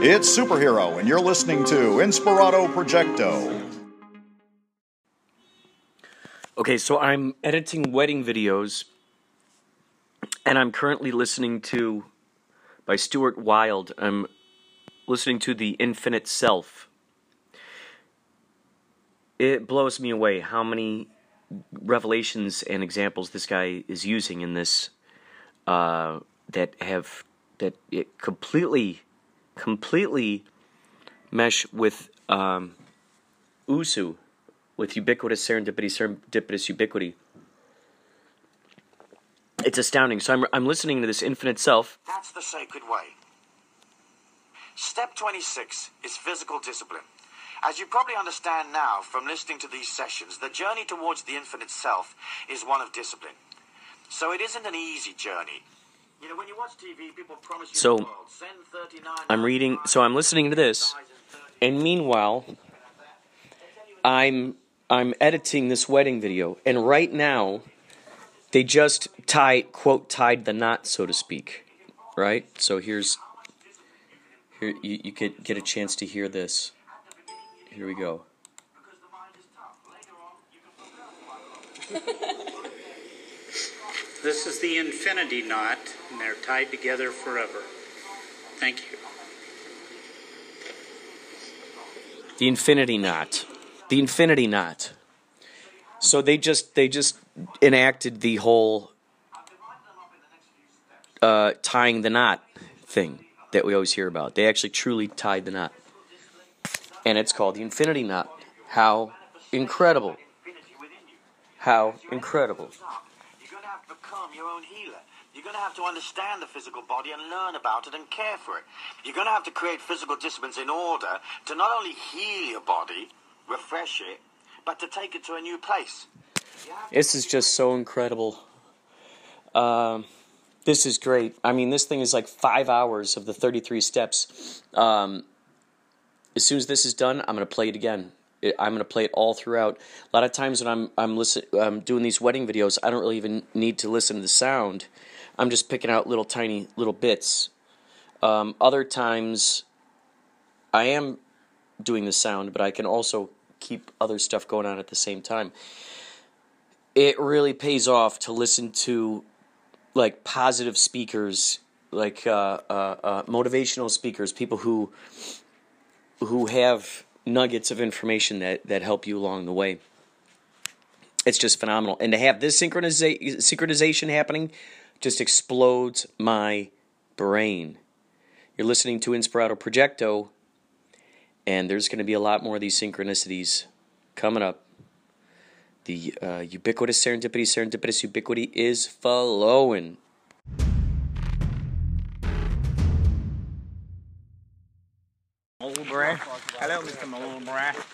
It's Superhero, and you're listening to Inspirato Projecto. Okay, so I'm editing wedding videos, and I'm currently listening to, by Stuart Wilde, I'm listening to The Infinite Self. It blows me away how many revelations and examples this guy is using in this uh, that have that it completely completely mesh with um, USU, with ubiquitous serendipity, serendipitous ubiquity. It's astounding. So I'm, I'm listening to this infinite self. That's the sacred way. Step 26 is physical discipline. As you probably understand now from listening to these sessions, the journey towards the infinite self is one of discipline. So it isn't an easy journey. You know, when you watch TV, people promise you So, the world. Send 39 I'm reading, so I'm listening to this, and meanwhile, I'm I'm editing this wedding video, and right now, they just tie quote tied the knot, so to speak, right? So here's here you, you get get a chance to hear this. Here we go. This is the infinity knot, and they're tied together forever. Thank you. The infinity knot. The infinity knot. So they just they just enacted the whole uh, tying the knot thing that we always hear about. They actually truly tied the knot. And it's called the infinity knot. How incredible. How incredible. You're going to have to become your own healer. You're going to have to understand the physical body and learn about it and care for it. You're going to have to create physical disciplines in order to not only heal your body, refresh it, but to take it to a new place. This is just so incredible. Um, this is great. I mean, this thing is like five hours of the 33 steps. Um, as soon as this is done, I'm going to play it again. It, I'm going to play it all throughout. A lot of times when I'm I'm listen, I'm doing these wedding videos, I don't really even need to listen to the sound. I'm just picking out little tiny little bits. Um, other times, I am doing the sound, but I can also keep other stuff going on at the same time. It really pays off to listen to like positive speakers, like uh, uh, uh, motivational speakers, people who who have nuggets of information that that help you along the way. It's just phenomenal, and to have this synchroniza- synchronization happening just explodes my brain. You're listening to Inspirato Projecto, and there's going to be a lot more of these synchronicities coming up. The uh, ubiquitous serendipity, serendipitous ubiquity is flowing. Mulbrath. Hello, Mr. Mulbrath.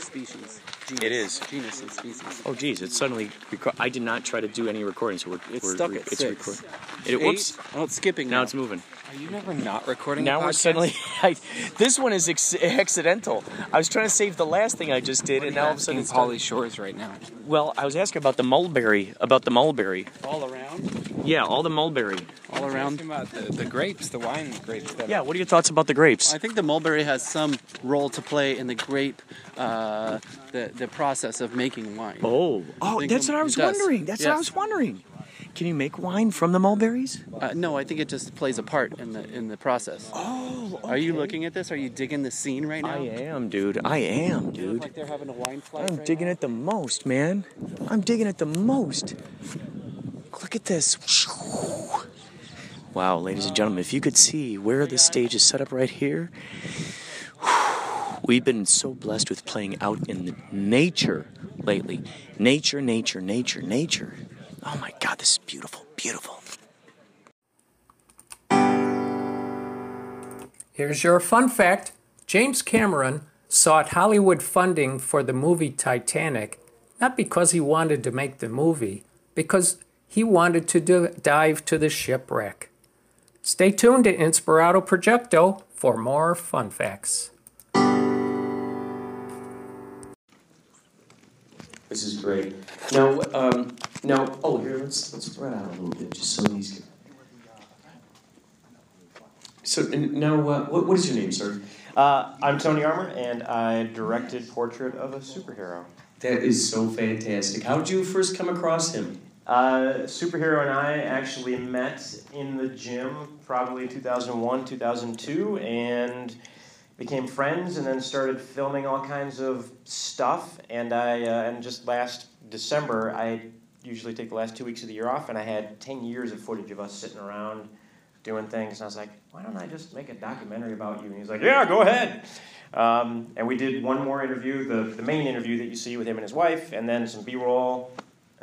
species. It is. Genus and species. Oh, geez, it's suddenly. Reco- I did not try to do any recording, so we're. It's we're, stuck re- at it's six. record- It, Eight? whoops. Oh, it's skipping Now now. it's moving. Are you never not recording? Now we're suddenly. I, this one is ex- accidental. I was trying to save the last thing I just did, and now all of a sudden asking it's Polly Shores right now. Well, I was asking about the mulberry. About the mulberry. All around. Yeah, all the mulberry. All around. About the, the grapes, the wine grapes. That Yeah, what are your thoughts about the grapes? I think the mulberry has some role to play in the grape, uh, the the process of making wine. Oh, oh, that's what I was wondering. That's what I was wondering. Can you make wine from the mulberries? Uh, no, I think it just plays a part in the in the process. Oh, Are you looking at this? Are you digging the scene right now? I am, dude. I am, They look dude. like they're having a wine flight. I'm right digging now. it the most, man. I'm digging it the most. Look at this. Wow, ladies and gentlemen, if you could see where the stage is set up right here, we've been so blessed with playing out in nature lately. Nature, nature, nature, nature. Oh my God, this is beautiful, beautiful. Here's your fun fact James Cameron sought Hollywood funding for the movie Titanic, not because he wanted to make the movie, because he wanted to do, dive to the shipwreck. Stay tuned to Inspirato Projecto for more fun facts. This is great. Now, um, now, oh, here, let's let's spread out a little bit, just so these. Can... So now, uh, what what is your name, sir? Uh, I'm Tony Armour, and I directed Portrait of a Superhero. That is so fantastic. How did you first come across him? Uh, Superhero and I actually met in the gym probably 2001, 2002, and became friends, and then started filming all kinds of stuff. And I, uh, and just last December, I usually take the last two weeks of the year off, and I had 10 years of footage of us sitting around doing things. And I was like, why don't I just make a documentary about you? And he's like, yeah, go ahead. Um, and we did one more interview, the, the main interview that you see with him and his wife, and then some B roll.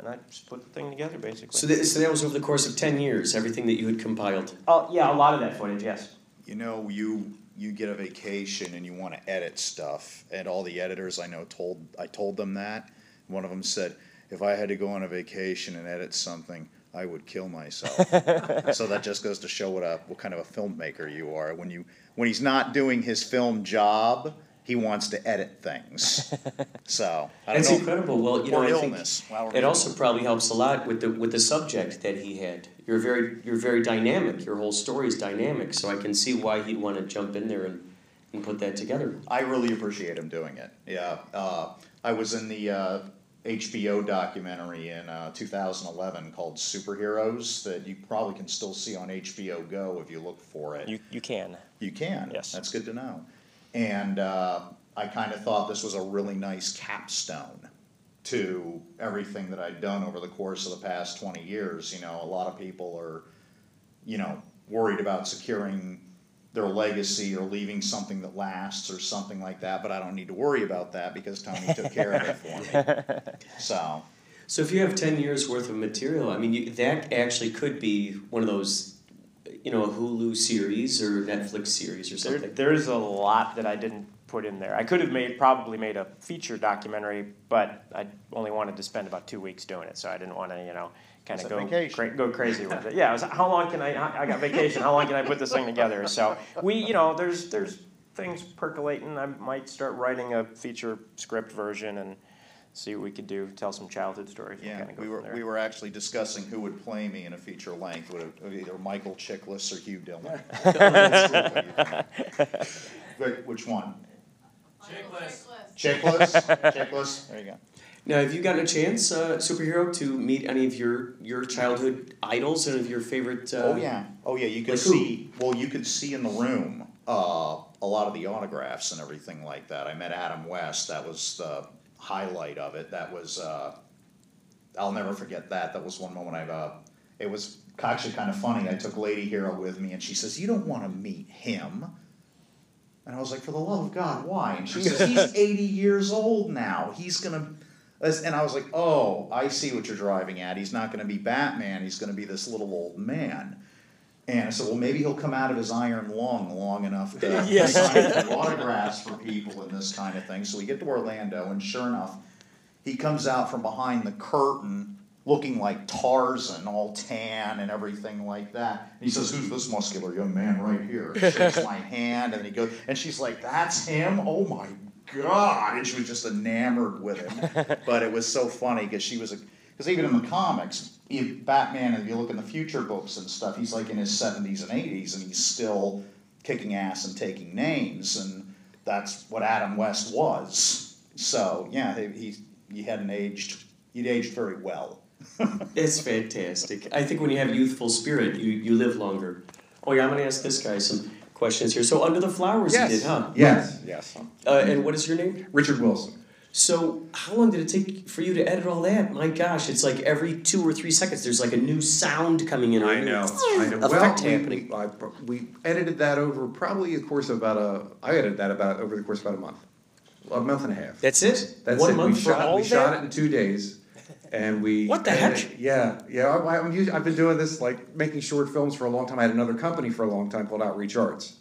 And I just put the thing together, basically. So that, so that was over the course of ten years. Everything that you had compiled. Oh, yeah, a lot of that footage, yes. You know, you you get a vacation and you want to edit stuff, and all the editors I know told I told them that. One of them said, "If I had to go on a vacation and edit something, I would kill myself." so that just goes to show what a what kind of a filmmaker you are. When you when he's not doing his film job, he wants to edit things. So I don't That's know. incredible. Well, you know, Or I think illness. Well, it also probably helps a lot with the with the subject that he had. You're very you're very dynamic. Your whole story is dynamic, so I can see why he'd want to jump in there and, and put that together. I really appreciate him doing it. Yeah, uh, I was in the uh, HBO documentary in uh, 2011 called Superheroes that you probably can still see on HBO Go if you look for it. You, you can. You can. Yes. That's good to know. And uh, I kind of thought this was a really nice capstone to everything that I'd done over the course of the past 20 years. You know, a lot of people are, you know, worried about securing their legacy or leaving something that lasts or something like that, but I don't need to worry about that because Tony took care of it for me. So, So if you have ten years worth of material, I mean, you, that actually could be one of those, you know, a Hulu series or Netflix series or There, something. there's a lot that I didn't put in there. I could have made probably made a feature documentary, but I only wanted to spend about two weeks doing it, so I didn't want to, you know, kind of go cra- go crazy with it. Yeah, it was, how long can I? I I got vacation. How long can I put this thing together? So we, you know, there's there's things percolating. I might start writing a feature script version and see what we could do. Tell some childhood stories. yeah, kinda go we were, we were actually discussing who would play me in a feature length, would it either Michael Chiklis or Hugh Dillon? Wh- Which one? Chiklis. Chiklis, there you go. Now, have you gotten a chance, uh, superhero, to meet any of your your childhood idols and of your favorite? Uh, Oh, yeah, oh, yeah, you could like who? see, well, you could see in the room, uh, a lot of the autographs and everything like that. I met Adam West, that was the highlight of it, that was, uh, I'll never forget that, that was one moment I, uh, it was actually kind of funny, I took Lady Hero with me and she says, you don't wanna meet him. And I was like, for the love of God, why? And she says, he's eighty years old now, he's gonna, and I was like, oh, I see what you're driving at, he's not gonna be Batman, he's gonna be this little old man. And I said, well, maybe he'll come out of his iron lung long enough to Yes. sign autographs for people and this kind of thing. So we get to Orlando, and sure enough, he comes out from behind the curtain looking like Tarzan, all tan and everything like that. And he says, Who's this muscular young man right here? Shakes my hand, and he goes, and she's like, That's him? Oh my God. And she was just enamored with him. but it was so funny because she was a, because even in the comics, if Batman, if you look in the future books and stuff, he's like in his 70s and 80s, and he's still kicking ass and taking names, and that's what Adam West was. So yeah, he, he, he hadn't aged. He'd aged very well It's fantastic. I think when you have youthful spirit, you, you live longer. Oh yeah, I'm gonna ask this guy some questions here. So under the flowers Yes. you did, huh? Yes. Yes. Uh, and what is your name? Richard Wilson. So how long did it take for you to edit all that? My gosh, it's like every two or three seconds there's like a new sound coming in. I know. I know. Effect well, we- happening. We, I, we edited that over probably a course of about a. I edited that about over the course of about a month, a month and a half. That's it. That's One it. month we for shot. all we of shot it in two days, and we. What the heck? it- yeah, yeah. I, I'm used, I've been doing this like making short films for a long time. I had another company for a long time called Outreach Arts,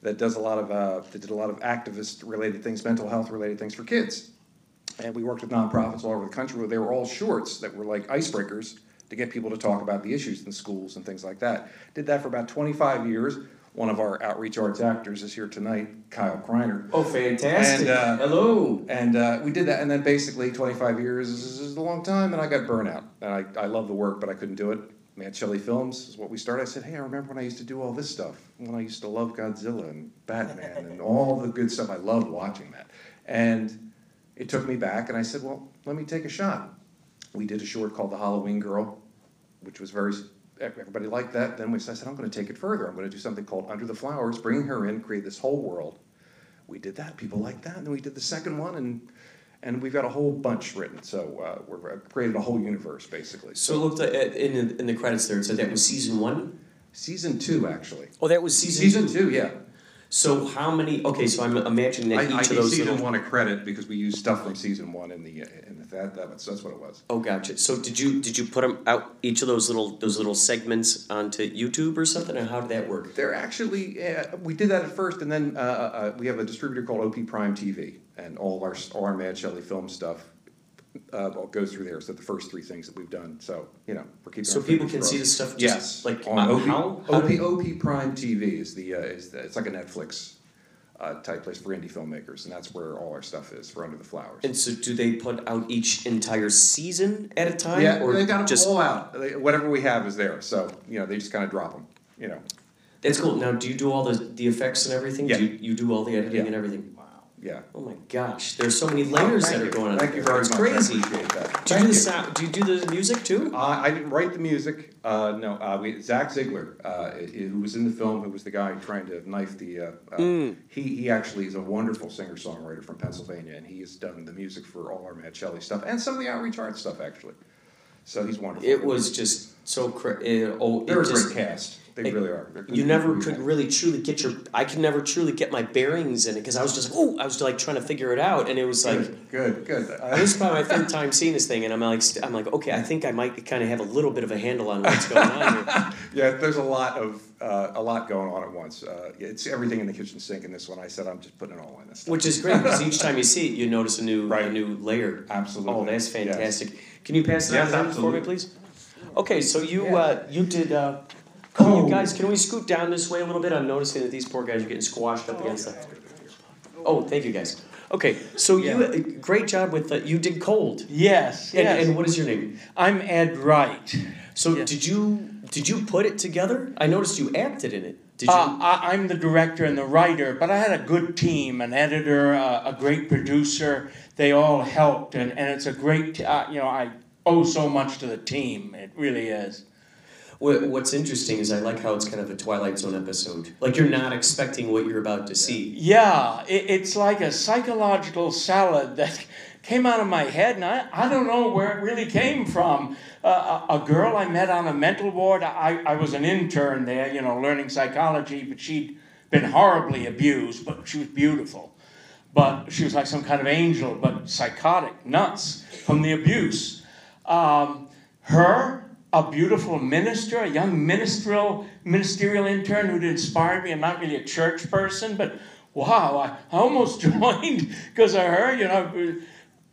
that does a lot of uh, that did a lot of activist related things, mental health related things for kids, and we worked with nonprofits all over the country. Where they were all shorts that were like icebreakers to get people to talk about the issues in schools and things like that. Did that for about 25 years. One of our Outreach Arts actors is here tonight, Kyle Kreiner. Oh, fantastic! And, uh, Hello. And uh, we did that, and then basically 25 years is, is a long time, and I got burnout. And I, I love the work, but I couldn't do it. Mad Shelley Films is what we started. I said, hey, I remember when I used to do all this stuff, when I used to love Godzilla and Batman and all the good stuff. I loved watching that. And it took me back, and I said, well, let me take a shot. We did a short called The Halloween Girl, which was very everybody liked that. Then we I said, I'm going to take it further. I'm going to do something called Under the Flowers, bring her in, create this whole world. We did that. People liked that. And then we did the second one, and and we've got a whole bunch written. So uh, we've created a whole universe basically. So it looked at, in the, in the credits there. It said that was season one. Season two, actually. Oh, that was season, Season two. two, yeah. So how many? Okay, so I'm imagining I, that I each gave of those season little. one a credit because we used stuff from season one in the uh, in the, that, that was, that's what it was. Oh, gotcha. So did you did you put them out each of those little those little segments onto YouTube or something, or how did that work? They're actually uh, we did that at first, and then uh, uh, we have a distributor called OP Prime TV, and all our all our Mad Shelley film stuff uh, all goes through there. So the first three things that we've done. So you know we're keeping. So our people fingers can see crossed. the stuff. Just, Yes, Like on uh, OP, how? how OP, OP Prime TV is the uh, is the, it's like a Netflix uh, type place for indie filmmakers, and that's where all our stuff is for Under the Flowers. And so do they put out each entire season at a time? yeah, or they got them just all out. They, whatever we have is there. So you know they just kind of drop them. You know. That's cool. Now, do you do all the, the effects and everything? Yeah. Do you, you do all the editing Yeah. and everything? Yeah. Oh my gosh, there's so many layers Oh, thank that are you. going on. Thank you very it's much. crazy. I appreciate that. Do you Thank do the sound? Do you do the music too? Uh, I didn't write the music. Uh, no, uh, we, Zach Ziegler, uh, i- who was in the film, who was the guy trying to knife the. Uh, uh, Mm. He he actually is a wonderful singer songwriter from Pennsylvania, and he has done the music for all our Mad Shelley stuff and some of the Outreach Art stuff actually. So he's wonderful. It was just so cra- uh, oh, it They're a just, great cast. They it- really are. They're You never could really truly get your. I could never truly get my bearings in it because I was just oh, I was like trying to figure it out, and it was like Good, good. good. this is probably my third time seeing this thing, and I'm like st- I'm like okay, I think I might kind of have a little bit of a handle on what's going on here. yeah, there's a lot of uh, a lot going on at once. Uh, it's everything in the kitchen sink in this one. I said I'm just putting it all in this. Stuff. Which is great because each time you see it, you notice a new right. a new layer. Absolutely. Oh, that's Yes. fantastic. Can you pass it Yes, on for me, please? Okay, so you Yeah. uh, you did. Uh, oh, you guys, can we scoot down this way a little bit? I'm noticing that these poor guys are getting squashed up against the. Oh, thank you guys. Okay, so you uh, great job with uh, you did cold. Yes, And, yes. and what is your name? I'm Ed Wright. So Yeah. did you did you put it together? I noticed you acted in it. Did you? Uh, I, I'm the director and the writer, but I had a good team, an editor, uh, a great producer. They all helped, and, and it's a great, uh, you know, I owe so much to the team. It really is. What, what's interesting is I like how it's kind of a Twilight Zone episode. Like you're not expecting what you're about to see. Yeah, it, it's like a psychological salad that came out of my head, and I, I don't know where it really came from. Uh, a, a girl I met on a mental ward, I, I was an intern there, you know, learning psychology, but she'd been horribly abused, but she was beautiful. But she was like some kind of angel, but psychotic, nuts from the abuse. Um, her, a beautiful minister, a young ministerial ministerial intern who'd inspired me. I'm not really a church person, but wow, I, I almost joined because of her, you know,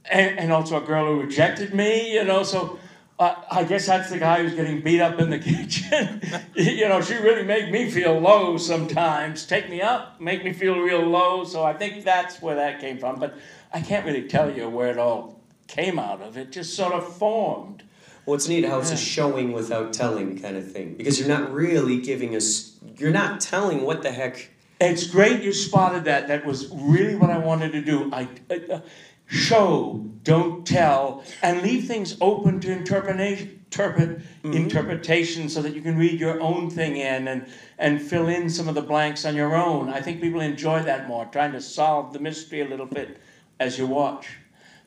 and, and also a girl who rejected me, you know, so uh, I guess that's the guy who's getting beat up in the kitchen. you know, she really made me feel low sometimes. Take me up, make me feel real low. So I think that's where that came from. But I can't really tell you where it all came out of. It just sort of formed. Well, it's neat how it's a showing without telling kind of thing because you're not really giving us. You're not telling what the heck. It's great you spotted that. That was really what I wanted to do. I, uh, show, don't tell, and leave things open to interpretation. Interpret, interpretation so that you can read your own thing in and, and fill in some of the blanks on your own. I think people enjoy that more, trying to solve the mystery a little bit as you watch.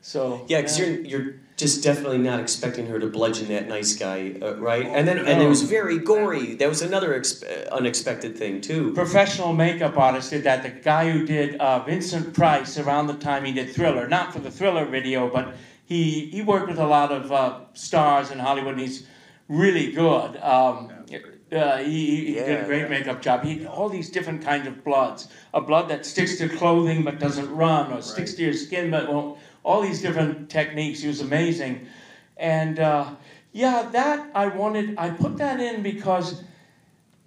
So Yeah, because you're you're just definitely not expecting her to bludgeon that nice guy, uh, right? And then and it was very gory. That was another uh, unexpected thing too. professional makeup artist did that. The guy who did uh, Vincent Price around the time he did Thriller, not for the Thriller video, but he he worked with a lot of uh, stars in Hollywood, and he's really good. Um, uh, he, he he did a Yeah, great makeup job. He had all these different kinds of bloods. A blood that sticks to clothing but doesn't run, or sticks to your skin but won't. All these different techniques. He was amazing, and uh, yeah, that I wanted. I put that in because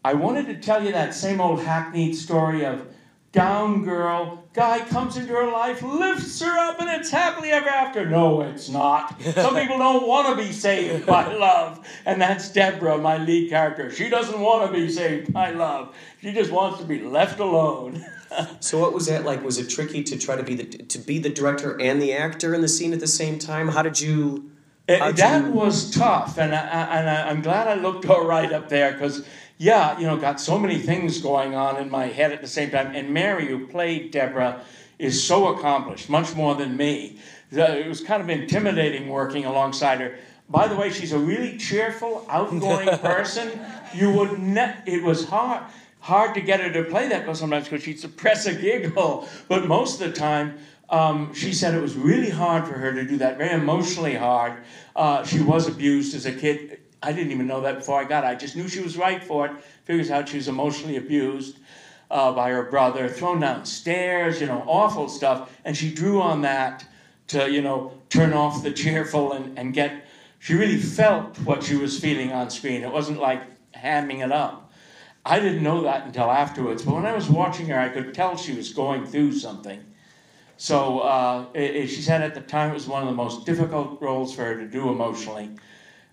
I wanted to tell you that same old hackneyed story of down girl, guy comes into her life, lifts her up, and it's happily ever after. No, it's not. Some people don't want to be saved by love, and that's Deborah, my lead character. She doesn't want to be saved by love. She just wants to be left alone. So what was that like? Was it tricky to try to be the to be the director and the actor in the scene at the same time? How did you? Eh, how'd that you- was tough, and I- and I, I'm glad I looked all right up there because, yeah, you know, got so many things going on in my head at the same time. And Mary, who played Deborah, is so accomplished, much more than me. It was kind of intimidating working alongside her. By the way, she's a really cheerful, outgoing person. You would ne- it was hard hard to get her to play that because sometimes because she'd suppress a giggle, but most of the time. Um, she said it was really hard for her to do that, very emotionally hard. Uh, she was abused as a kid. I didn't even know that before I got it. I just knew she was right for it. Figures out she was emotionally abused uh, by her brother, thrown downstairs, you know, awful stuff. And she drew on that to, you know, turn off the cheerful and, and get. She really felt what she was feeling on screen. It wasn't like hamming it up. I didn't know that until afterwards, but when I was watching her, I could tell she was going through something. So uh, it, it- she said at the time it was one of the most difficult roles for her to do emotionally.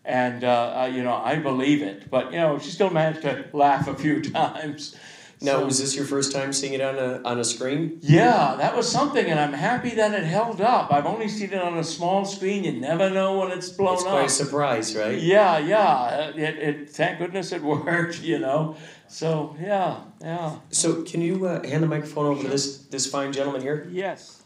And, uh, uh, you know, I believe it. But, you know, she still managed to laugh a few times. Now, So- was this your first time seeing it on a on a screen? yeah, that was something, and I'm happy that it held up. I've only seen it on a small screen. You never know when it's blown It's up. quite a surprise, right? Yeah, yeah. It, it, thank goodness it worked, you know. So, yeah, yeah. So, can you uh, hand the microphone over to this this fine gentleman here? Yes.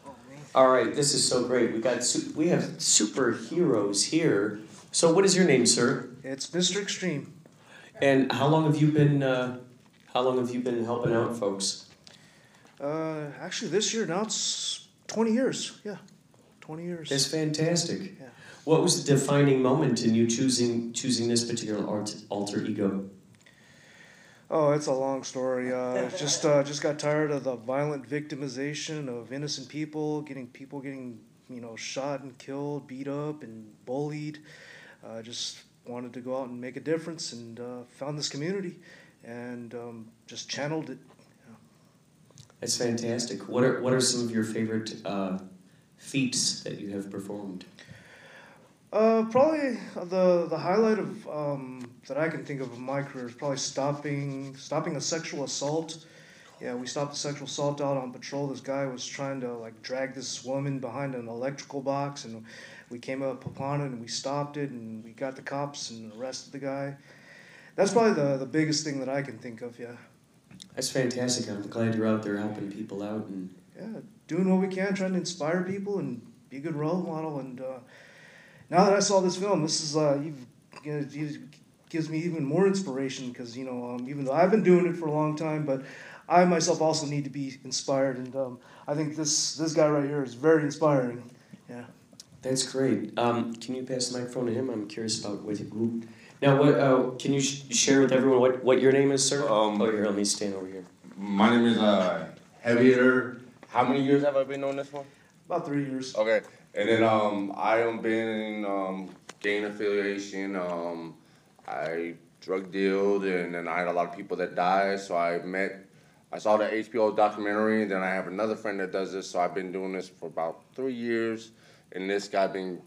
All right, this is so great. We got su- we have superheroes here. So, what is your name, sir? It's Mr. Extreme. And how long have you been? Uh, how long have you been helping out folks? Uh, actually, this year now it's 20 years. Yeah, 20 years. That's fantastic. Yeah. What was the defining moment in you choosing choosing this particular art, alter ego? Oh, it's a long story. Uh, just uh, just got tired of the violent victimization of innocent people, getting people getting you know shot and killed, beat up and bullied. Uh, just wanted to go out and make a difference, and uh, found this community, and um, just channeled it. That's fantastic. What are what are some of your favorite uh, feats that you have performed? Uh, probably the the highlight of um, that I can think of in my career is probably stopping stopping a sexual assault. Yeah, we stopped a sexual assault out on patrol. This guy was trying to like drag this woman behind an electrical box, and we came up upon it and we stopped it, and we got the cops and arrested the guy. That's probably the the biggest thing that I can think of. Yeah, That's fantastic. I'm glad you're out there helping people out and yeah, doing what we can, trying to inspire people and be a good role model. And uh, now that I saw this film, this is uh, you've, you know, it gives me even more inspiration because you know um, even though I've been doing it for a long time, but I myself also need to be inspired, and um, I think this this guy right here is very inspiring. Yeah. That's great. Um, can you pass the microphone to him? I'm curious about what who. Now, what uh, can you sh- share with everyone what, what your name is, sir? Um, oh, here, let me stand over here. My name is uh, Javier. How many years have I been on this for? About three years. Okay, and then um, I am been in um, gang affiliation. Um, I drug dealed, and then I had a lot of people that died. So I met. I saw the HBO documentary, and then I have another friend that does this. So I've been doing this for about three years, and this guy been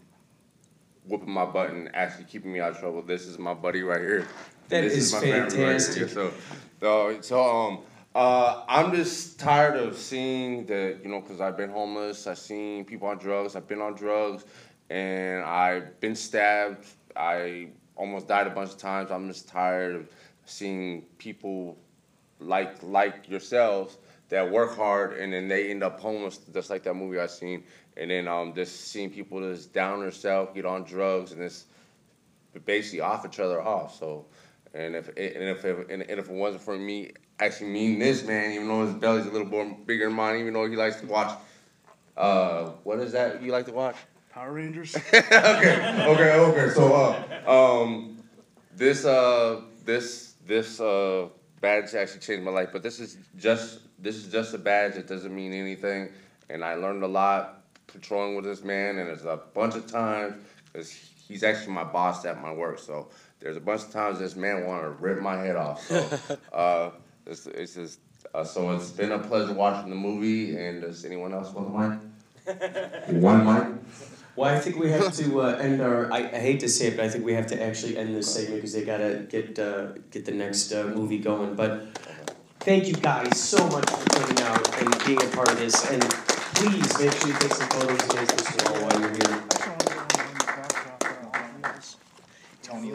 whooping my butt and actually keeping me out of trouble. This is my buddy right here. That this is my family right here. fantastic. So, so, so um, Uh, I'm just tired of seeing the, you know, because I've been homeless. I've seen people on drugs. I've been on drugs, and I've been stabbed. I almost died a bunch of times. I'm just tired of seeing people like like yourselves that work hard and then they end up homeless, just like that movie I seen. And then um, just seeing people just down themselves, get on drugs, and just basically off each other off. So, and if and if and if it wasn't for me actually mean this man, even though his belly's a little more bigger than mine, even though he likes to watch, uh, what is that you like to watch? Power Rangers. okay, okay, okay. So, uh, um, this, uh, this, this, uh, badge actually changed my life. But this is just, this is just a badge. It doesn't mean anything. And I learned a lot patrolling with this man. And there's a bunch of times, because he's actually my boss at my work. So there's a bunch of times this man wanted to rip my head off. So, uh, it's, it's just, uh, so it's been a pleasure watching the movie. And does anyone else want mic? One mic. Well, I think we have to uh, end our. I, I hate to say it, but I think we have to actually end this segment because they gotta get uh, get the next uh, movie going. But thank you guys so much for coming out and being a part of this. And please make sure you take some photos this wall while you're here.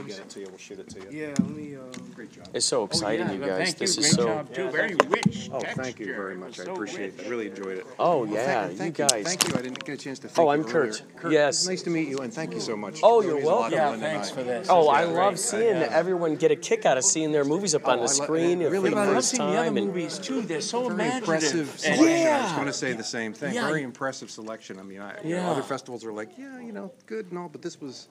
Tony will get it to you, we'll shoot it to you. Yeah, let me, uh. Great job. It's so exciting, yeah, you well, guys. thank you. this is Great so. job, too. Very rich Oh, thank you very much. I So appreciate it. I really enjoyed it. Oh, Well, yeah, thank, you thank guys. Thank you. I didn't get a chance to thank Oh, you I'm earlier. Kurt. Kurt. Yes. Nice to meet you, and thank you so much. Oh, you're means a lot welcome. to Yeah, Linda and thanks I. for this. Oh, This I love great. seeing Yeah. everyone get a kick out of seeing their movies up Oh, on I the lo- screen it for really the I love first seeing the other time. and- movies too. They're so Very impressive and- selection. I was Yeah. going to say the same thing. Yeah. Very impressive selection. I mean, I, you know, Yeah. other festivals are like, yeah, you know, good and all, but this was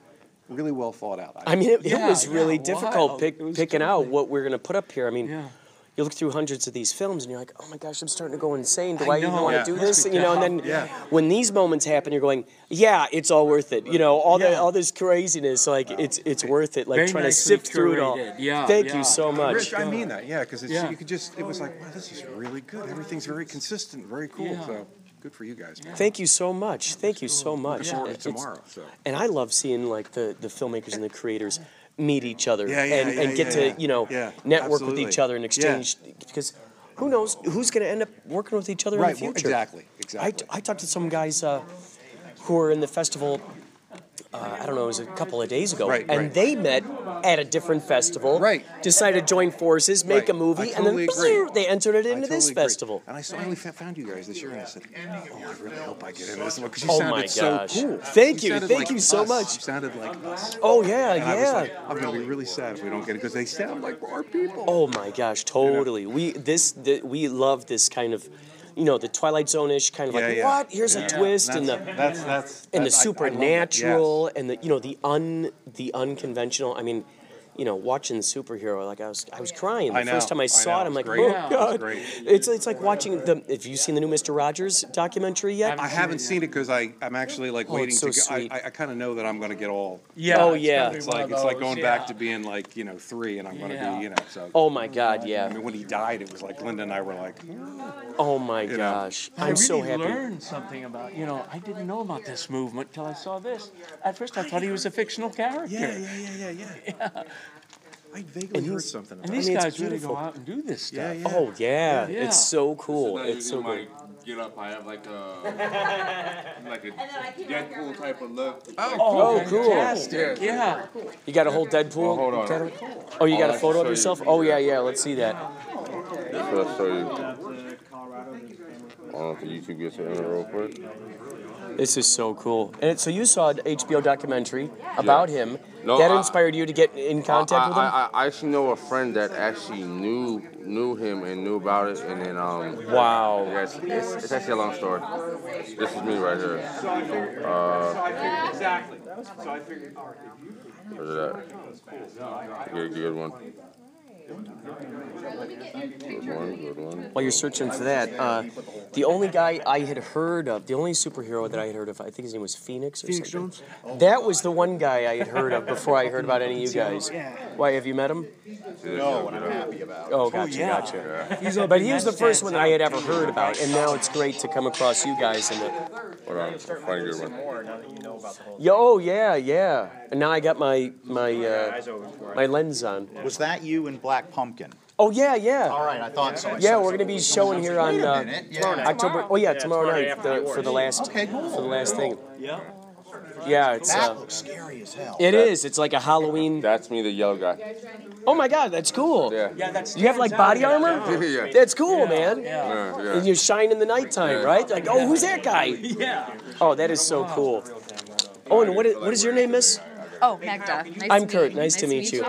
really well thought out. I mean, it, it Yeah, was really yeah, difficult pick, was picking out what we're going to put up here. I mean, Yeah. you look through hundreds of these films and you're like, oh my gosh, I'm starting to go insane. Do I I, even know. want Yeah. to do this? You know, and then Yeah. when these moments happen, you're going, yeah, it's all worth it. You know, all the all this craziness, like it's it's worth it. Like Very trying to nicely sift through it all. Yeah, Thank yeah. you so much. Rich, I mean that, yeah, because Yeah. you could just, it was like, wow, this is really good. Everything's very consistent, very cool. Yeah. So good for you guys. man. Thank you so much. Thank you so much. Looking forward to tomorrow. So. And I love seeing like the, the filmmakers and the creators meet each other Yeah, yeah, and, yeah, and get to you know network with each other and exchange because who knows who's going to end up working with each other Right, in the future. exactly, exactly. I talked to some guys uh, who are in the festival. Uh, I don't know, it was a couple of days ago, Right, and right. they met at a different festival. Right. Decided to join forces, make Right. a movie, I and then totally they entered it into this agree. festival. And I finally found you guys this year, and I said, "Oh, I really hope I get into this one because you Oh sounded my so cool." Thank you. sounded Thank like you so us. much. You sounded like us. Oh yeah, And yeah. like, I'm gonna be really sad if we don't get it because they sound like our people. Oh my gosh, totally. We this the, we love this kind of, you know, the Twilight Zone-ish kind of Yeah, like yeah. what? Here's Yeah. a twist and the That's- that's- and the that- I- I supernatural and the you know the un the unconventional. I mean, you know, watching the superhero like I was I oh, was crying the I know, first time I I saw know, it. I'm like, great. oh Yeah. God, great. it's it's like watching the. Have you seen the new Mister Rogers documentary yet? I haven't seen it because I I'm actually like Oh, waiting it's so to. Get, sweet. I I, I kind of know that I'm gonna get all. Yeah, Oh, yeah. gonna It's like it's like going yeah. back to being like you know three, and I'm gonna Yeah. be you know so. Oh my god, yeah. I mean, when he died, it was like Linda and I were like, Oh my You know. gosh, I I'm really so happy. I learned something about, you know, I didn't know about this movement till I saw this. At first, I thought he was a fictional character. Yeah, yeah, yeah, yeah, yeah. I vaguely And heard he's- something. And about these it. guys really go out and do this stuff. Oh yeah, Yeah. it's so cool. It's so my good. get up. I have like a like a Deadpool type of look. Oh, oh cool. fantastic. Yeah. You got a whole Deadpool? Oh, hold on. kind of- Oh, you I'll got a actually photo of show you. yourself? Oh yeah, yeah. Let's see that. That's what I'll show you. I don't know if YouTube gets it in real quick. This is so cool. And it, so you saw an HBO documentary about him. No, that I- inspired you to get in contact I, with him. I, I, I actually know a friend that actually knew knew him and knew about it, and then um. Wow. Yeah, it's, it's, it's actually a long story. This is me right here. Uh, Exactly. So I figured. where's it at? Good, good one. Good one, good one. While you're searching for that, uh, the only guy I had heard of, the only superhero that I had heard of, I think his name was Phoenix or Phoenix something. Jones? That was the one guy I had heard of before I heard about any of you guys. Why, have you met him? No, and I'm happy about it. Oh, gotcha, yeah. gotcha. He's But he was the first one that I had ever heard about, and now it's great to come across you guys and the, Hold on, find a good one. More now that you know about the whole. Yo, oh yeah, yeah. And now I got my my uh, my lens on. Was that you in Black Pumpkin? Oh yeah, yeah. All right, I thought so. I Yeah, we're gonna be showing here on uh, yeah. October. Oh yeah, Yeah, tomorrow tomorrow night after the, the for the last Okay, cool. for the last thing. Yeah. Yeah, it's That uh, looks scary as hell. it is. It's like a Halloween. That's me, the yellow guy. Oh my God, that's cool. Yeah. Yeah, that's. You have like body armor? Yeah. That's cool, man. Yeah, yeah. And you shine in the nighttime, right? Like, oh, who's that guy? Yeah. Oh, that is so cool. Oh, and what is, what is your name, Miss? Oh, oh, Magda. Nice I'm Kurt. Nice to meet you.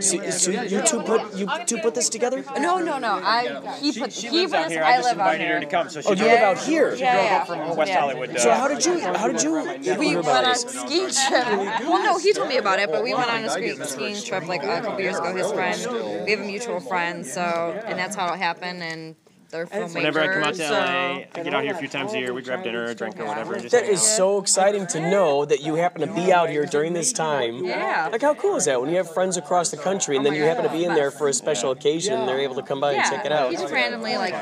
So, so you two put you two put this together? No, no, no. I he put She he lives put out us. here. I I just live out invited her here. to come. So she Oh, you drove- live out here? She Yeah, drove yeah. up from West Yeah. Hollywood. So how did you how did you We hear went about on a this? skiing trip. Well, no, he told me about it, but we went on a ski- skiing trip like a couple years ago. His friend, we have a mutual friend, so and that's how it happened. And they're filmmakers. Whenever I come out to so- LA, I get out here a few times a year. We grab dinner, a drink, or whatever. And just That hang is out. so exciting to know that you happen to be out here during this time. Yeah. Like how cool is that when you have friends across the country and then you happen to be in there for a special occasion and they're able to come by and check it out. he just randomly like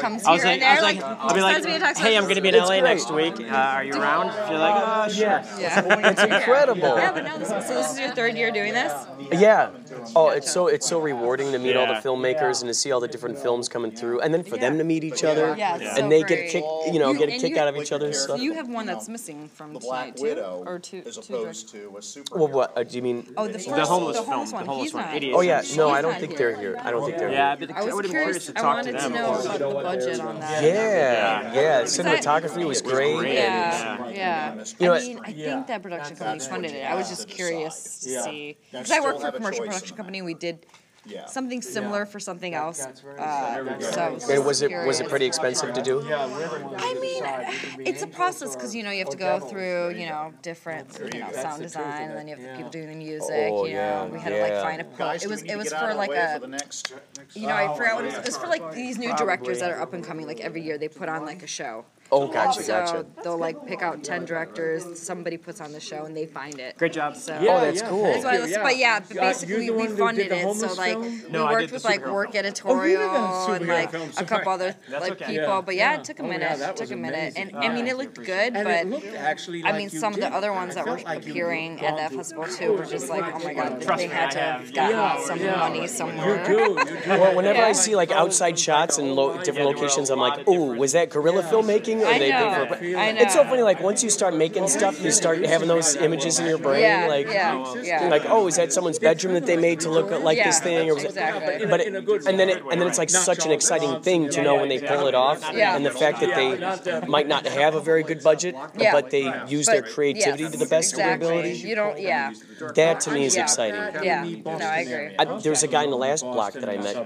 comes I was here like, and I was there, like, like, I'll be like, sends me a text hey, I'm gonna be in LA great. next week. Uh, are you around? You're like, oh, sure. Yeah. It's incredible. Yeah, but now this, so this is your third year doing this. Yeah. Oh, it's so it's so rewarding to meet all the Yeah. filmmakers and to see all the different films coming through, and then for them to meet each other, Yeah, it's so and they great. get kick, you know, You- get a and kick you- out of each other's stuff. You have one that's missing from The tonight Black too, Widow or two. as two opposed to a super. Well, what uh, do you mean? Oh, the first, The homeless the film, one. the homeless He's one, not. 88 Oh yeah, no, I don't think they're here. I don't think they're Yeah, here. but I I was would have been curious curious. to I talk wanted to to them. know about the budget on that. Yeah, yeah. Cinematography was great. great. Yeah, yeah. You know, I mean, I think that production company funded it. I was just curious to see because I work for a commercial production in company. We did Yeah. something similar for something else. Uh, so I was, And just was it was it pretty expensive to do? I mean, it's a process because you know you have to go through you know different you know sound design, and then you have the people doing the music. Oh, you know, yeah, we had to yeah. like find a. Guys, It do was need it to was get out for the like way a. for the next. You know, I forgot what it was. It was for like these new directors that are up and coming. Like every year, they put on like a show. Oh, gotcha, So gotcha. they'll like pick out ten directors. Somebody puts on the show, and they find it. Great job. So Oh, that's cool. that's why I listened. But yeah, but basically you're we one who did funded it. So like film? we worked with like work film. editorial oh, and like film, a couple other like okay. people. But yeah, it took a Oh, yeah, minute. that It took a minute, and amazing. I mean it looked good, And but it looked actually I mean some of the other ones that were felt like you appearing at that festival too were just like, oh my god, they had to have. have gotten some yeah. money You somewhere. do, you do. Well, whenever I see like outside shots and different locations, I'm like, "Oh, was that guerrilla filmmaking?" Or I they know, pay for- I know. It's so funny. Like once you start making stuff, you start having those images in your brain. Yeah, like, yeah, yeah. like, oh, is that someone's bedroom that they made to look like this thing? Or was it- exactly. But it, and then it, and then it's like such an exciting thing to know when they pull it off, Yeah. and the fact that they might not have a very good budget, Yeah. but they use their creativity yes, to the best exactly. of their ability. You don't, yeah, That to me is Yeah. exciting. yeah. No, I agree. I, there was a guy in the last block that I met,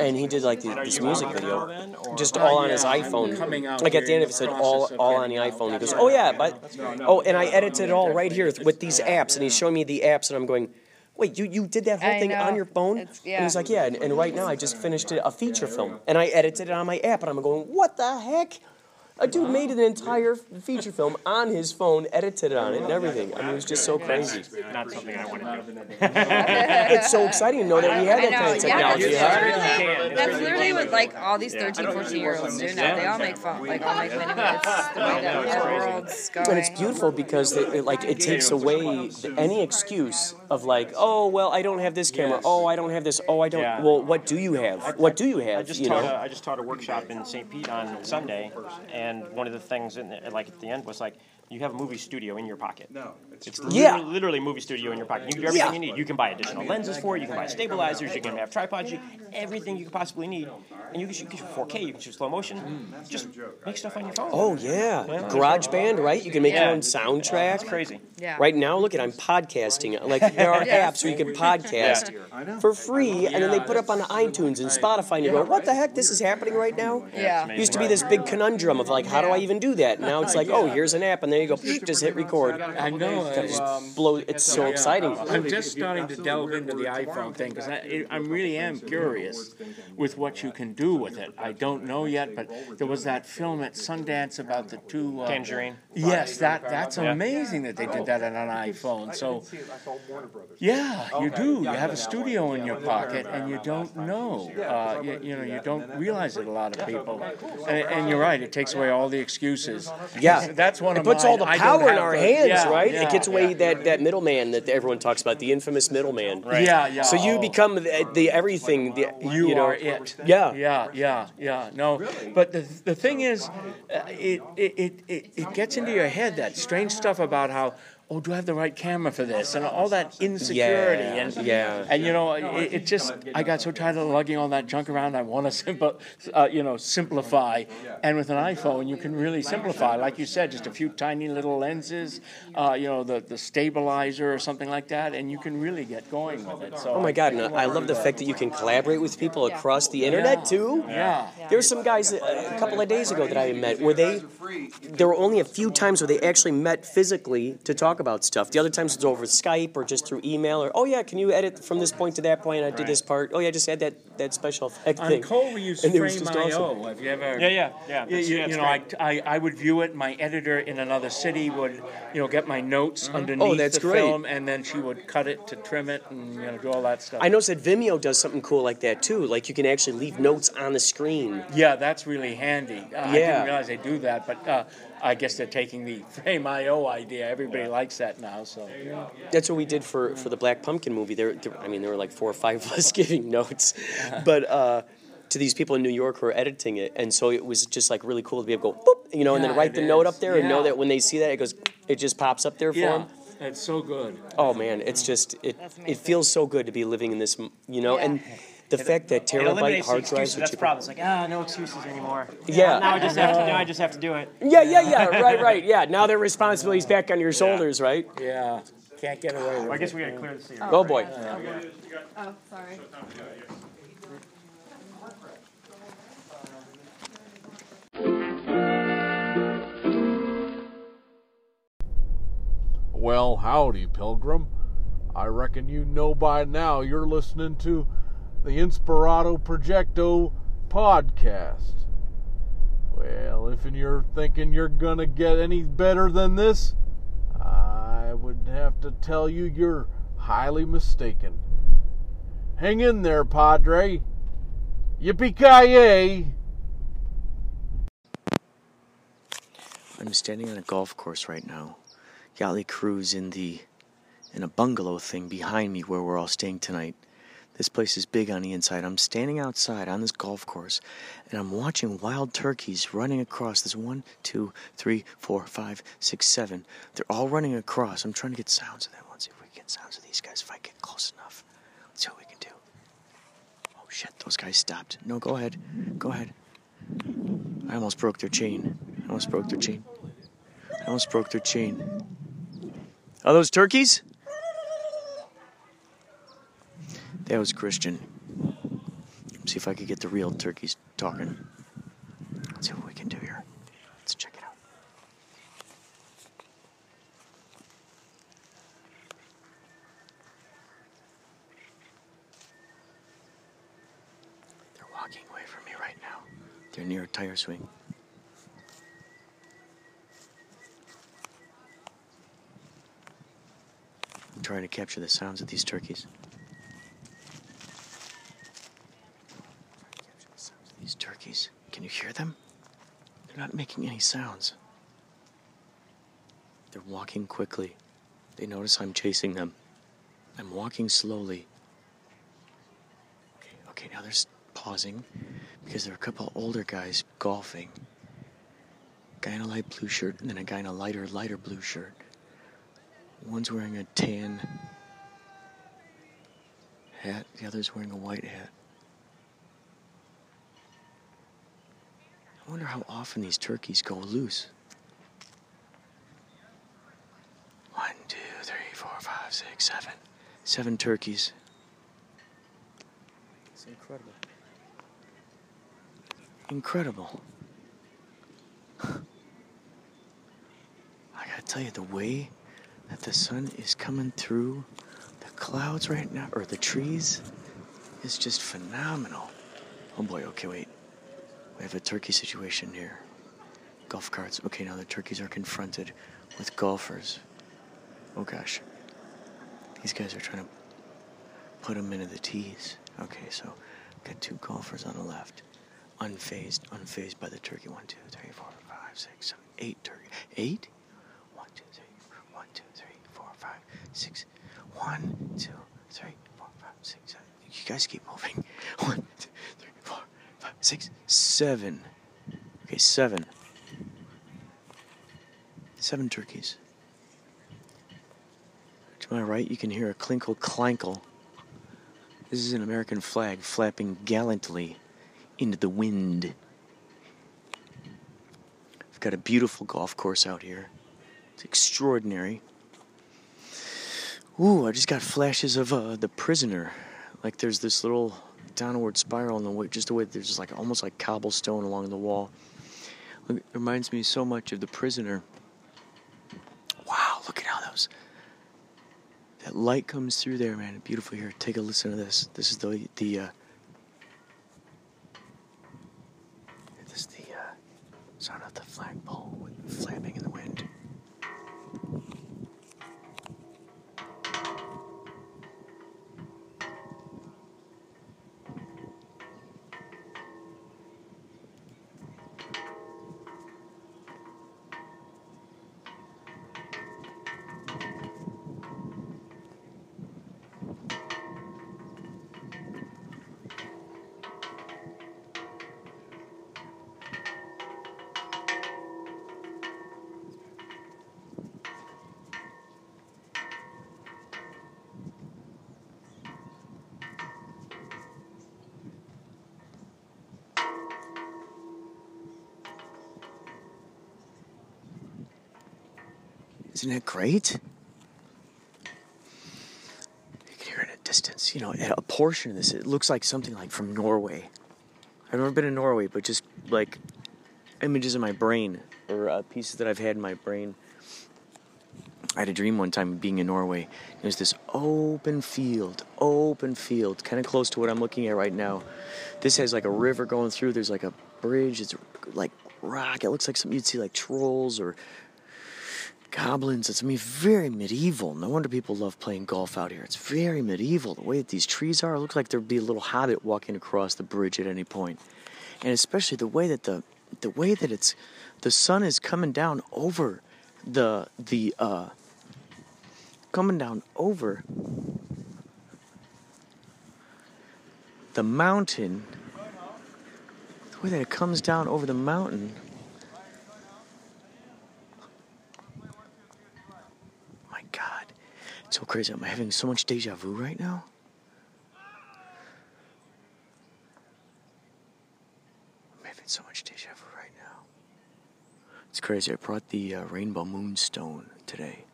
and he did like this music video, just all on his iPhone. Like at the end of it said all all on the iPhone. He goes, oh yeah, but oh, and I edited it all right here with these apps, and he's showing me the apps, and I'm going. Wait, you, you did that whole I thing know. on your phone? It's- And he's like, yeah, and, and right now I just finished a feature film, and I edited it on my app, and I'm going, what the heck? A dude made an entire feature film on his phone, edited it on it, and everything. I mean, it was just so crazy. Not something I want to do. It's so exciting to know that we have that kind of yeah, that's technology. huh? literally, that's literally what like all these 13, 14 year olds do now. They all make fun, like all make mini minutes. The way that the world's going. And it's beautiful because it, it, like it takes away any excuse of like, oh well, I don't have this camera. Oh, I don't have this. Oh, I don't. Well, what do you have? What do you I have? just You taught know. a, I just taught a workshop in St. Pete on Sunday, and one of the things in the, like at the end was like you have a movie studio in your pocket. No, it's, Yeah. literally, literally movie studio in your pocket. You can do everything Yeah. you need. You can buy additional lenses for it. You can buy stabilizers. You can have tripods. You, everything you could possibly need, and you can shoot 4K. You can shoot slow motion. Just make stuff on your phone. Oh yeah, GarageBand, right? You can make your own soundtrack. It's crazy. Yeah. Right now, look at I'm podcasting. Like there are Yeah. apps where you can podcast for free, and then they put up on iTunes and Spotify, and you go, "What the heck? This is happening right now." Yeah. Used to be this big conundrum of like, how do I even do that? Now it's like, oh, here's an app, and there you go, just hit record. I know. Gotta just um, blow. It's so yeah. exciting. I'm just starting to delve into the iPhone thing because I, I really am curious with what you can do with it. I don't know yet, but there was that film at Sundance about the two. Uh, Tangerine. Yes, that that's Yeah. amazing that they did that on an iPhone. So, yeah, you do. You have a studio in your pocket, and you don't know. Uh, you, you know, you don't realize it. A lot of people, and, and you're right. It takes away all the excuses. Yeah, that's one it of puts all the mine. I don't power in our the- hands, yeah, right? yeah, it gets away yeah. that that middleman that everyone talks about, the infamous middleman. Right. Yeah, yeah. So you Oh. become the, the everything. The, you, you know, are it. Yeah. yeah, yeah, yeah. No, but the the thing is, uh, it, it it it it gets into your head that strange stuff about how. Oh, do I have the right camera for this? And all that insecurity, Yeah, and yeah. and you know, it, it just I got so tired of lugging all that junk around. I want to simple, uh, you know, simplify. And with an iPhone, you can really simplify, like you said, just a few tiny little lenses, uh, you know, the the stabilizer or something like that, and you can really get going with it. So Oh my God! And I love the fact that you can collaborate with people across the internet too. Yeah. There were some guys that, a couple of days ago that I met where they, there were only a few times where they actually met physically to talk about stuff. The other times it's over Skype or just through email or, oh yeah, can you edit from this point to that point? I did this part. Oh yeah, just add that that special effect On thing. Cole, we use And it was Frame just awesome. Have you ever? Yeah, yeah, yeah. You, you- you know, I. I, I would view it. My editor in another city would, you know, get my notes underneath Oh, that's the great. film, and then she would cut it to trim it and you know do all that stuff. I noticed that Vimeo does something cool like that too. Like you can actually leave notes on the screen. Yeah, that's really handy. Uh, I didn't realize they do that, but uh, I guess they're taking the Frame IO idea. Everybody likes that now, so. That's what we did for, for the Black Pumpkin movie. There, there, I mean, there were like four or five of us giving notes, but uh, to these people in New York who are editing it, and so it was just like really cool to be able to go, boop, you know, and then Yeah, write it the note is. up there and know Yeah. that when they see that, it goes, it just pops up there for Yeah, them. that's so good. Oh man, it's just it it feels so good to be living in this, m- you know, and the fact that terabyte hard excuses. drives are That's the problem. It's like ah, no excuses anymore. Yeah. Now I just have to. Now I just have to do it. Yeah, yeah, yeah. Right, right. Yeah. Now their responsibility's back on your shoulders, right? Yeah. Can't get away with it. I guess it. we gotta clear the scene. Oh boy. Oh, sorry. Well, howdy, Pilgrim. I reckon you know by now you're listening to the Inspirato Projecto podcast. Well, if you're thinking you're gonna get any better than this, I would have to tell you you're highly mistaken. Hang in there, Padre. Yippee-ki-yay! I'm standing on a golf course right now. Yachtley Crew's in the in a bungalow thing behind me where we're all staying tonight. This place is big on the inside. I'm standing outside on this golf course and I'm watching wild turkeys running across. There's one, two, three, four, five, six, seven. They're all running across. I'm trying to get sounds of them. Let's see if we can get sounds of these guys if I get close enough. Let's see what we can do. Oh shit, those guys stopped. No, go ahead. Go ahead. I almost broke their chain. I almost broke their chain. I almost broke their chain. Are those turkeys? That was Christian. See if I could get the real turkeys talking. Let's see what we can do here. Let's check it out. They're walking away from me right now. They're near a tire swing. I'm trying to capture the sounds of these turkeys. These turkeys, can you hear them? They're not making any sounds. They're walking quickly. They notice I'm chasing them. I'm walking slowly. Okay, okay, now they're pausing because there are a couple older guys golfing. A Guy in a light blue shirt and then a guy in a lighter, lighter blue shirt. One's wearing a tan hat, the other's wearing a white hat. Wonder how often these turkeys go loose. One, two, three, four, five, six, seven. Seven turkeys. It's incredible. Incredible. I gotta tell you, the way that the sun is coming through the clouds right now, or the trees, is just phenomenal. Oh boy, okay, wait. We have a turkey situation here. Golf carts. Okay, now the turkeys are confronted with golfers. Oh gosh. These guys are trying to put them into the tees. Okay, so got two golfers on the left. Unfazed, unfazed by the turkey. One, two, three, four, five, six, seven, eight turkey. Eight? One, two, three, one, two, three, four, five, six. One, two, three, four, five, six, seven. You guys keep moving. One, two, three, four, five, six, seven. Okay, seven. Seven turkeys. To my right, you can hear a clinkle clankle. This is an American flag flapping gallantly into the wind. We've got a beautiful golf course out here. It's extraordinary. Ooh, I just got flashes of uh, the prisoner. Like there's this little downward spiral in the way, just the way there's like almost like cobblestone along the wall. It reminds me so much of the prisoner. Wow, look at how those that light comes through there, man. Beautiful here. Take a listen to this. This is the the uh, Isn't it great? You can hear it at a distance. You know, a portion of this, it looks like something like from Norway. I've never been to Norway, but just like images in my brain or uh, pieces that I've had in my brain. I had a dream one time being in Norway. There's this open field, open field, kind of close to what I'm looking at right now. This has like a river going through. There's like a bridge. It's like rock. It looks like something you'd see like trolls or goblins. It's I mean very medieval. No wonder people love playing golf out here. It's very medieval. The way that these trees are, it looks like there'd be a little hobbit walking across the bridge at any point. And especially the way that the the way that it's the sun is coming down over the the uh coming down over the mountain. The way that it comes down over the mountain. My God. It's so crazy. I'm having so much deja vu right now. I'm having so much deja vu right now. It's crazy. I brought the uh, rainbow moonstone today.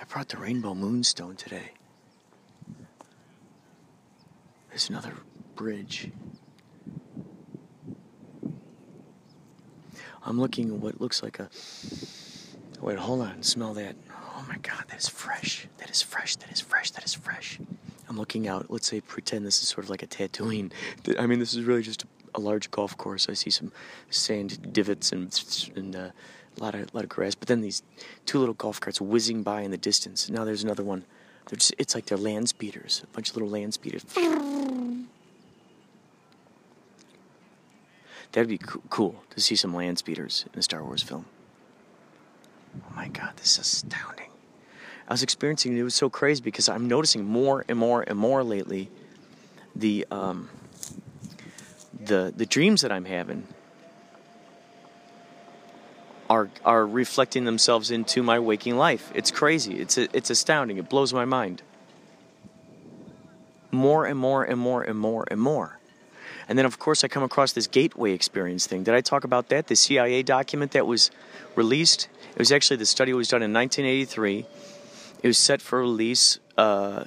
I brought the rainbow moonstone today. There's another bridge. I'm looking at what looks like a. Wait, hold on. Smell that. Oh my God, that is fresh. That is fresh. That is fresh. That is fresh. I'm looking out. Let's say, pretend this is sort of like a Tatooine. I mean, this is really just a, large golf course. I see some sand divots and and uh, a lot of lot of grass. But then these two little golf carts whizzing by in the distance. Now there's another one. They're just, it's like they're land speeders. A bunch of little land speeders. That'd be co- cool to see some land speeders in a Star Wars film. Oh my God, this is astounding. I was experiencing it It was so crazy because I'm noticing more and more and more lately the um, the the dreams that I'm having are are reflecting themselves into my waking life. It's crazy. It's it's astounding. It blows my mind. More and more and more and more and more. And then, of course, I come across this gateway experience thing. Did I talk about that? The CIA document that was released? It was actually the study was done in 1983. It was set for release uh,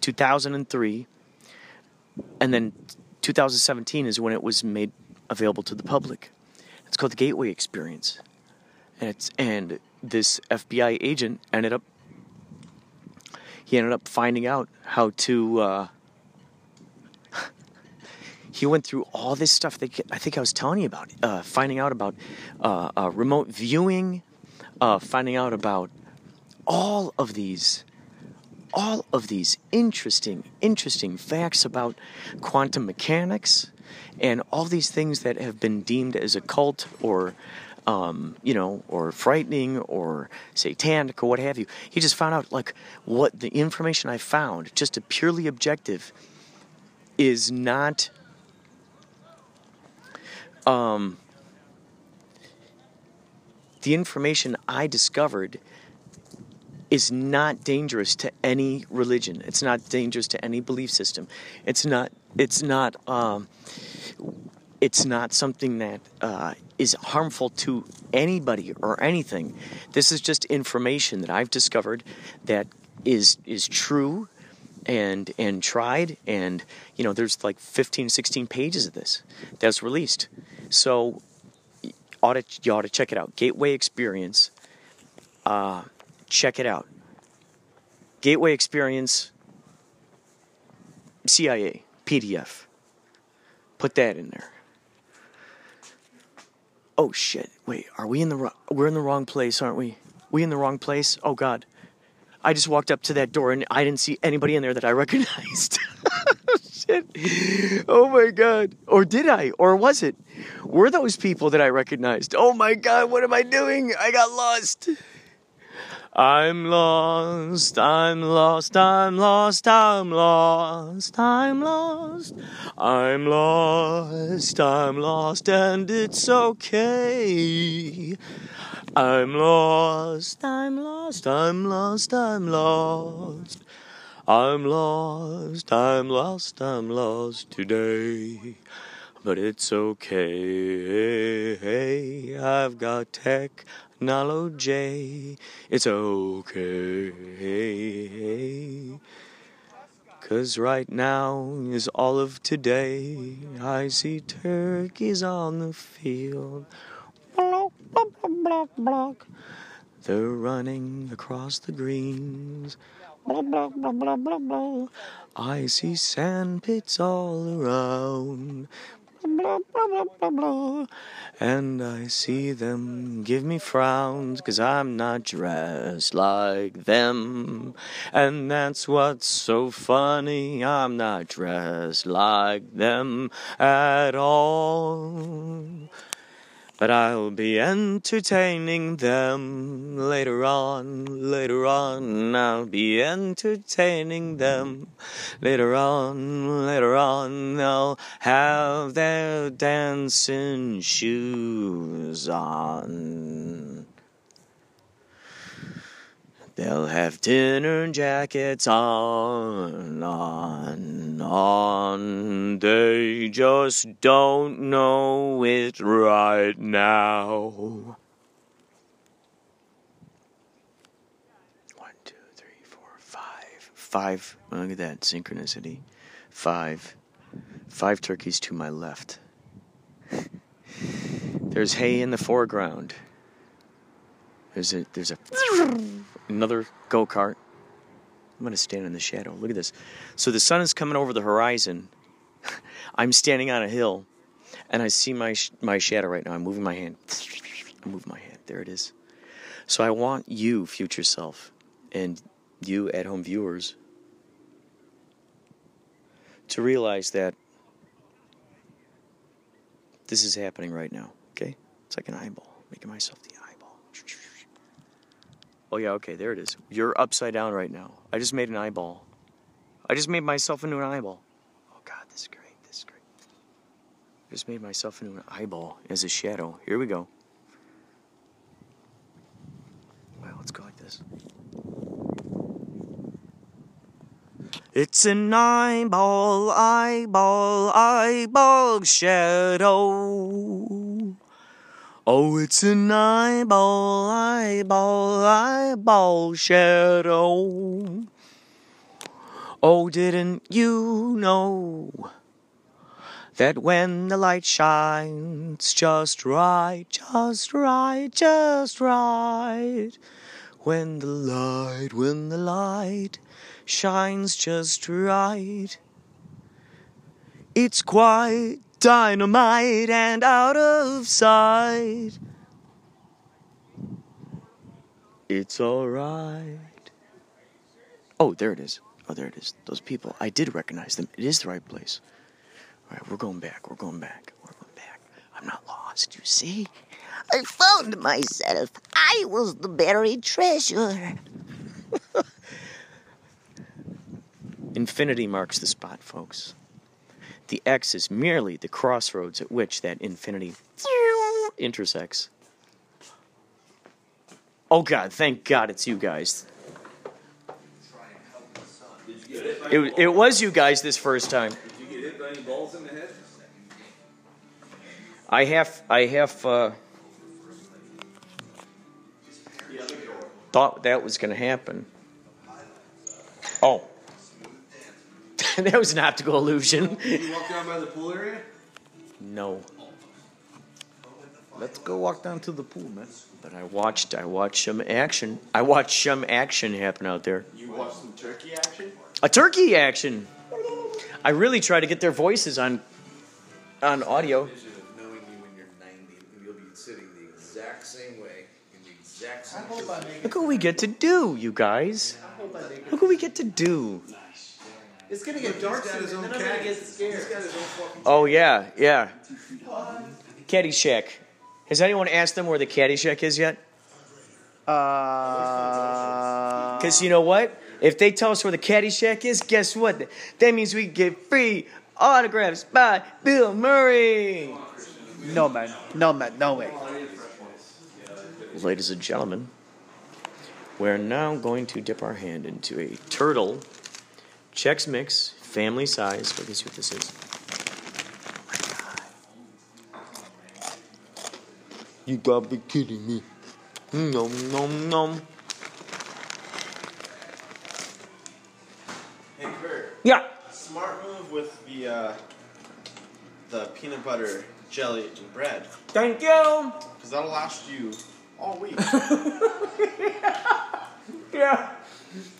2003. And then 2017 is when it was made available to the public. It's called the Gateway Experience. And, it's, and this FBI agent ended up he ended up finding out how to uh, he went through all this stuff that I think I was telling you about, uh, finding out about uh, uh, remote viewing, uh, finding out about all of these, all of these interesting, interesting facts about quantum mechanics, and all these things that have been deemed as occult or um, you know, or frightening or satanic or what have you. He just found out like what the information I found, just a purely objective, is not um, the information I discovered is not dangerous to any religion. It's not dangerous to any belief system. It's not. It's not. Um, it's not something that uh, is harmful to anybody or anything. This is just information that I've discovered that is is true and and tried and you know there's like 15 16 pages of this that's released so ought to, you ought to check it out. Gateway experience. Uh, check it out. Gateway experience cia pdf put that in there. Oh shit. Wait are we in the ro- we're in the wrong place aren't we? We in the wrong place? Oh god. I just walked up to that door and I didn't see anybody in there that I recognized. Shit. Oh my God. Or did I? Or was it? Were those people that I recognized? Oh my God, what am I doing? I got lost. I'm lost, I'm lost, I'm lost, I'm lost, I'm lost, I'm lost, I'm lost, and it's okay. I'm lost, I'm lost, I'm lost, I'm lost. I'm lost, I'm lost, I'm lost today. But it's okay. I've got technology. It's okay. Cause right now is all of today. I see turkeys on the field. Block, block, block, block. They're running across the greens. Blah, blah, blah, blah, blah, blah. I see sand pits all around. Blah, blah, blah, blah, blah. And I see them give me frowns, cause I'm not dressed like them. And that's what's so funny, I'm not dressed like them at all. But I'll be entertaining them later on, later on. I'll be entertaining them later on, later on. They'll have their dancing shoes on. They'll have dinner jackets on, on, on. They just don't know it right now. One, two, three, four, five. Five. Look at that synchronicity. Five. Five turkeys to my left. There's hay in the foreground. There's a there's a another go kart. I'm gonna stand in the shadow. Look at this. So the sun is coming over the horizon. I'm standing on a hill, and I see my sh- my shadow right now. I'm moving my hand. I move my hand. There it is. So I want you, future self, and you at home viewers, to realize that this is happening right now. Okay, it's like an eyeball, making myself the. Oh yeah, okay, there it is. You're upside down right now. I just made an eyeball. I just made myself into an eyeball. Oh god, this is great. This is great. I just made myself into an eyeball as a shadow. Here we go. Well, let's go like this. It's an eyeball, eyeball, eyeball shadow. Oh, it's an eyeball, eyeball, eyeball shadow. Oh, didn't you know that when the light shines just right, just right, just right, when the light, when the light shines just right, It's quite dynamite and out of sight. It's alright. Oh, there it is. Oh, there it is. Those people. I did recognize them. It is the right place. All right, we're going back. We're going back. We're going back. I'm not lost, you see? I found myself. I was the buried treasure. Infinity marks the spot, folks. The X is merely the crossroads at which that infinity intersects. Oh God, thank God it's you guys. It, it was you guys this first time. I have, I have, uh, thought that was going to happen. Oh. that was an optical illusion. Did you walk down by the pool area? No. Let's go walk down to the pool, man. But I watched, I watched some action. I watched some action happen out there. You watched some turkey action? A turkey action. I really try to get their voices on, on audio. Vision of knowing you when you're 90 and you'll be sitting the exact same way in the exact same Look what we get to do, you guys. Look what we get to do. It's gonna get dark soon, and then I'm gonna get scared. He's got his own fucking Oh yeah, yeah. Caddyshack. Has anyone asked them where the Caddyshack is yet? Uh, Because you know what? If they tell us where the Caddyshack is, guess what? That means we get free autographs by Bill Murray. no, man. No, man. No way. Ladies and gentlemen, we're now going to dip our hand into a turtle Chex Mix family size. Let me see what this is. You gotta be kidding me. Nom nom nom. Hey Kurt. Yeah. Smart move with the uh, the peanut butter jelly and bread. Thank you. Because that'll last you all week. Yeah.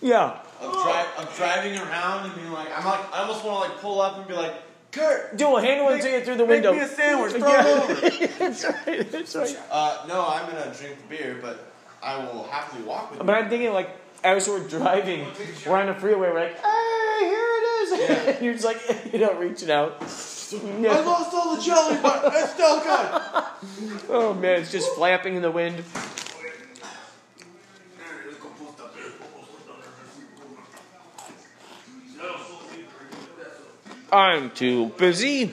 Yeah. I'm, dri- I'm driving around and being like, I'm like, I almost want to like pull up and be like, Kurt, Do a hand one to you through the window. Make me a sandwich. Throw Yeah. it over. That's right. That's right. Uh, no, I'm gonna drink the beer, but I will happily walk with you. But I'm thinking like as we're driving, we're on the freeway, we're like, hey, here it is. and you're just like, you know, reaching out. I lost all the jelly, but it's still good. Oh man, it's just flapping in the wind. I'm too busy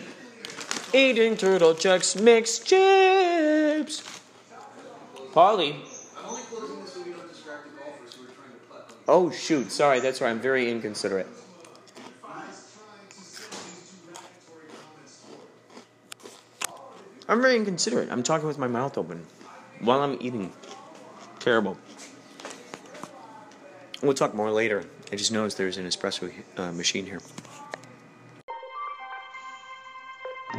eating turtle Chex mixed chips. Polly. Oh shoot, sorry, that's right. I'm very inconsiderate. I'm very inconsiderate. I'm talking with my mouth open while I'm eating. Terrible. We'll talk more later. I just noticed there's an espresso uh, machine here.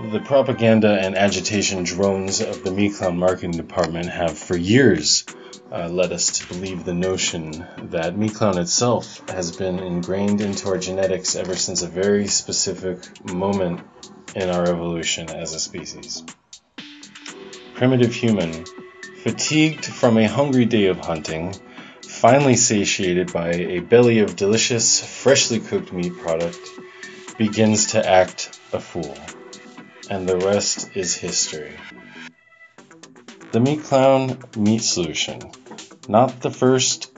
The propaganda and agitation drones of the Meat Clown marketing department have for years uh, led us to believe the notion that Meat Clown itself has been ingrained into our genetics ever since a very specific moment in our evolution as a species. Primitive human, fatigued from a hungry day of hunting, finally satiated by a belly of delicious, freshly cooked meat product, begins to act a fool and the rest is history. The Meat Clown Meat Solution. Not the first,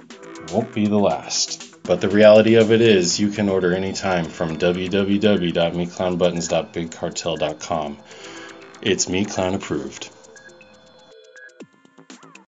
won't be the last. But the reality of it is, you can order anytime from www.meatclownbuttons.bigcartel.com. It's Meat Clown approved.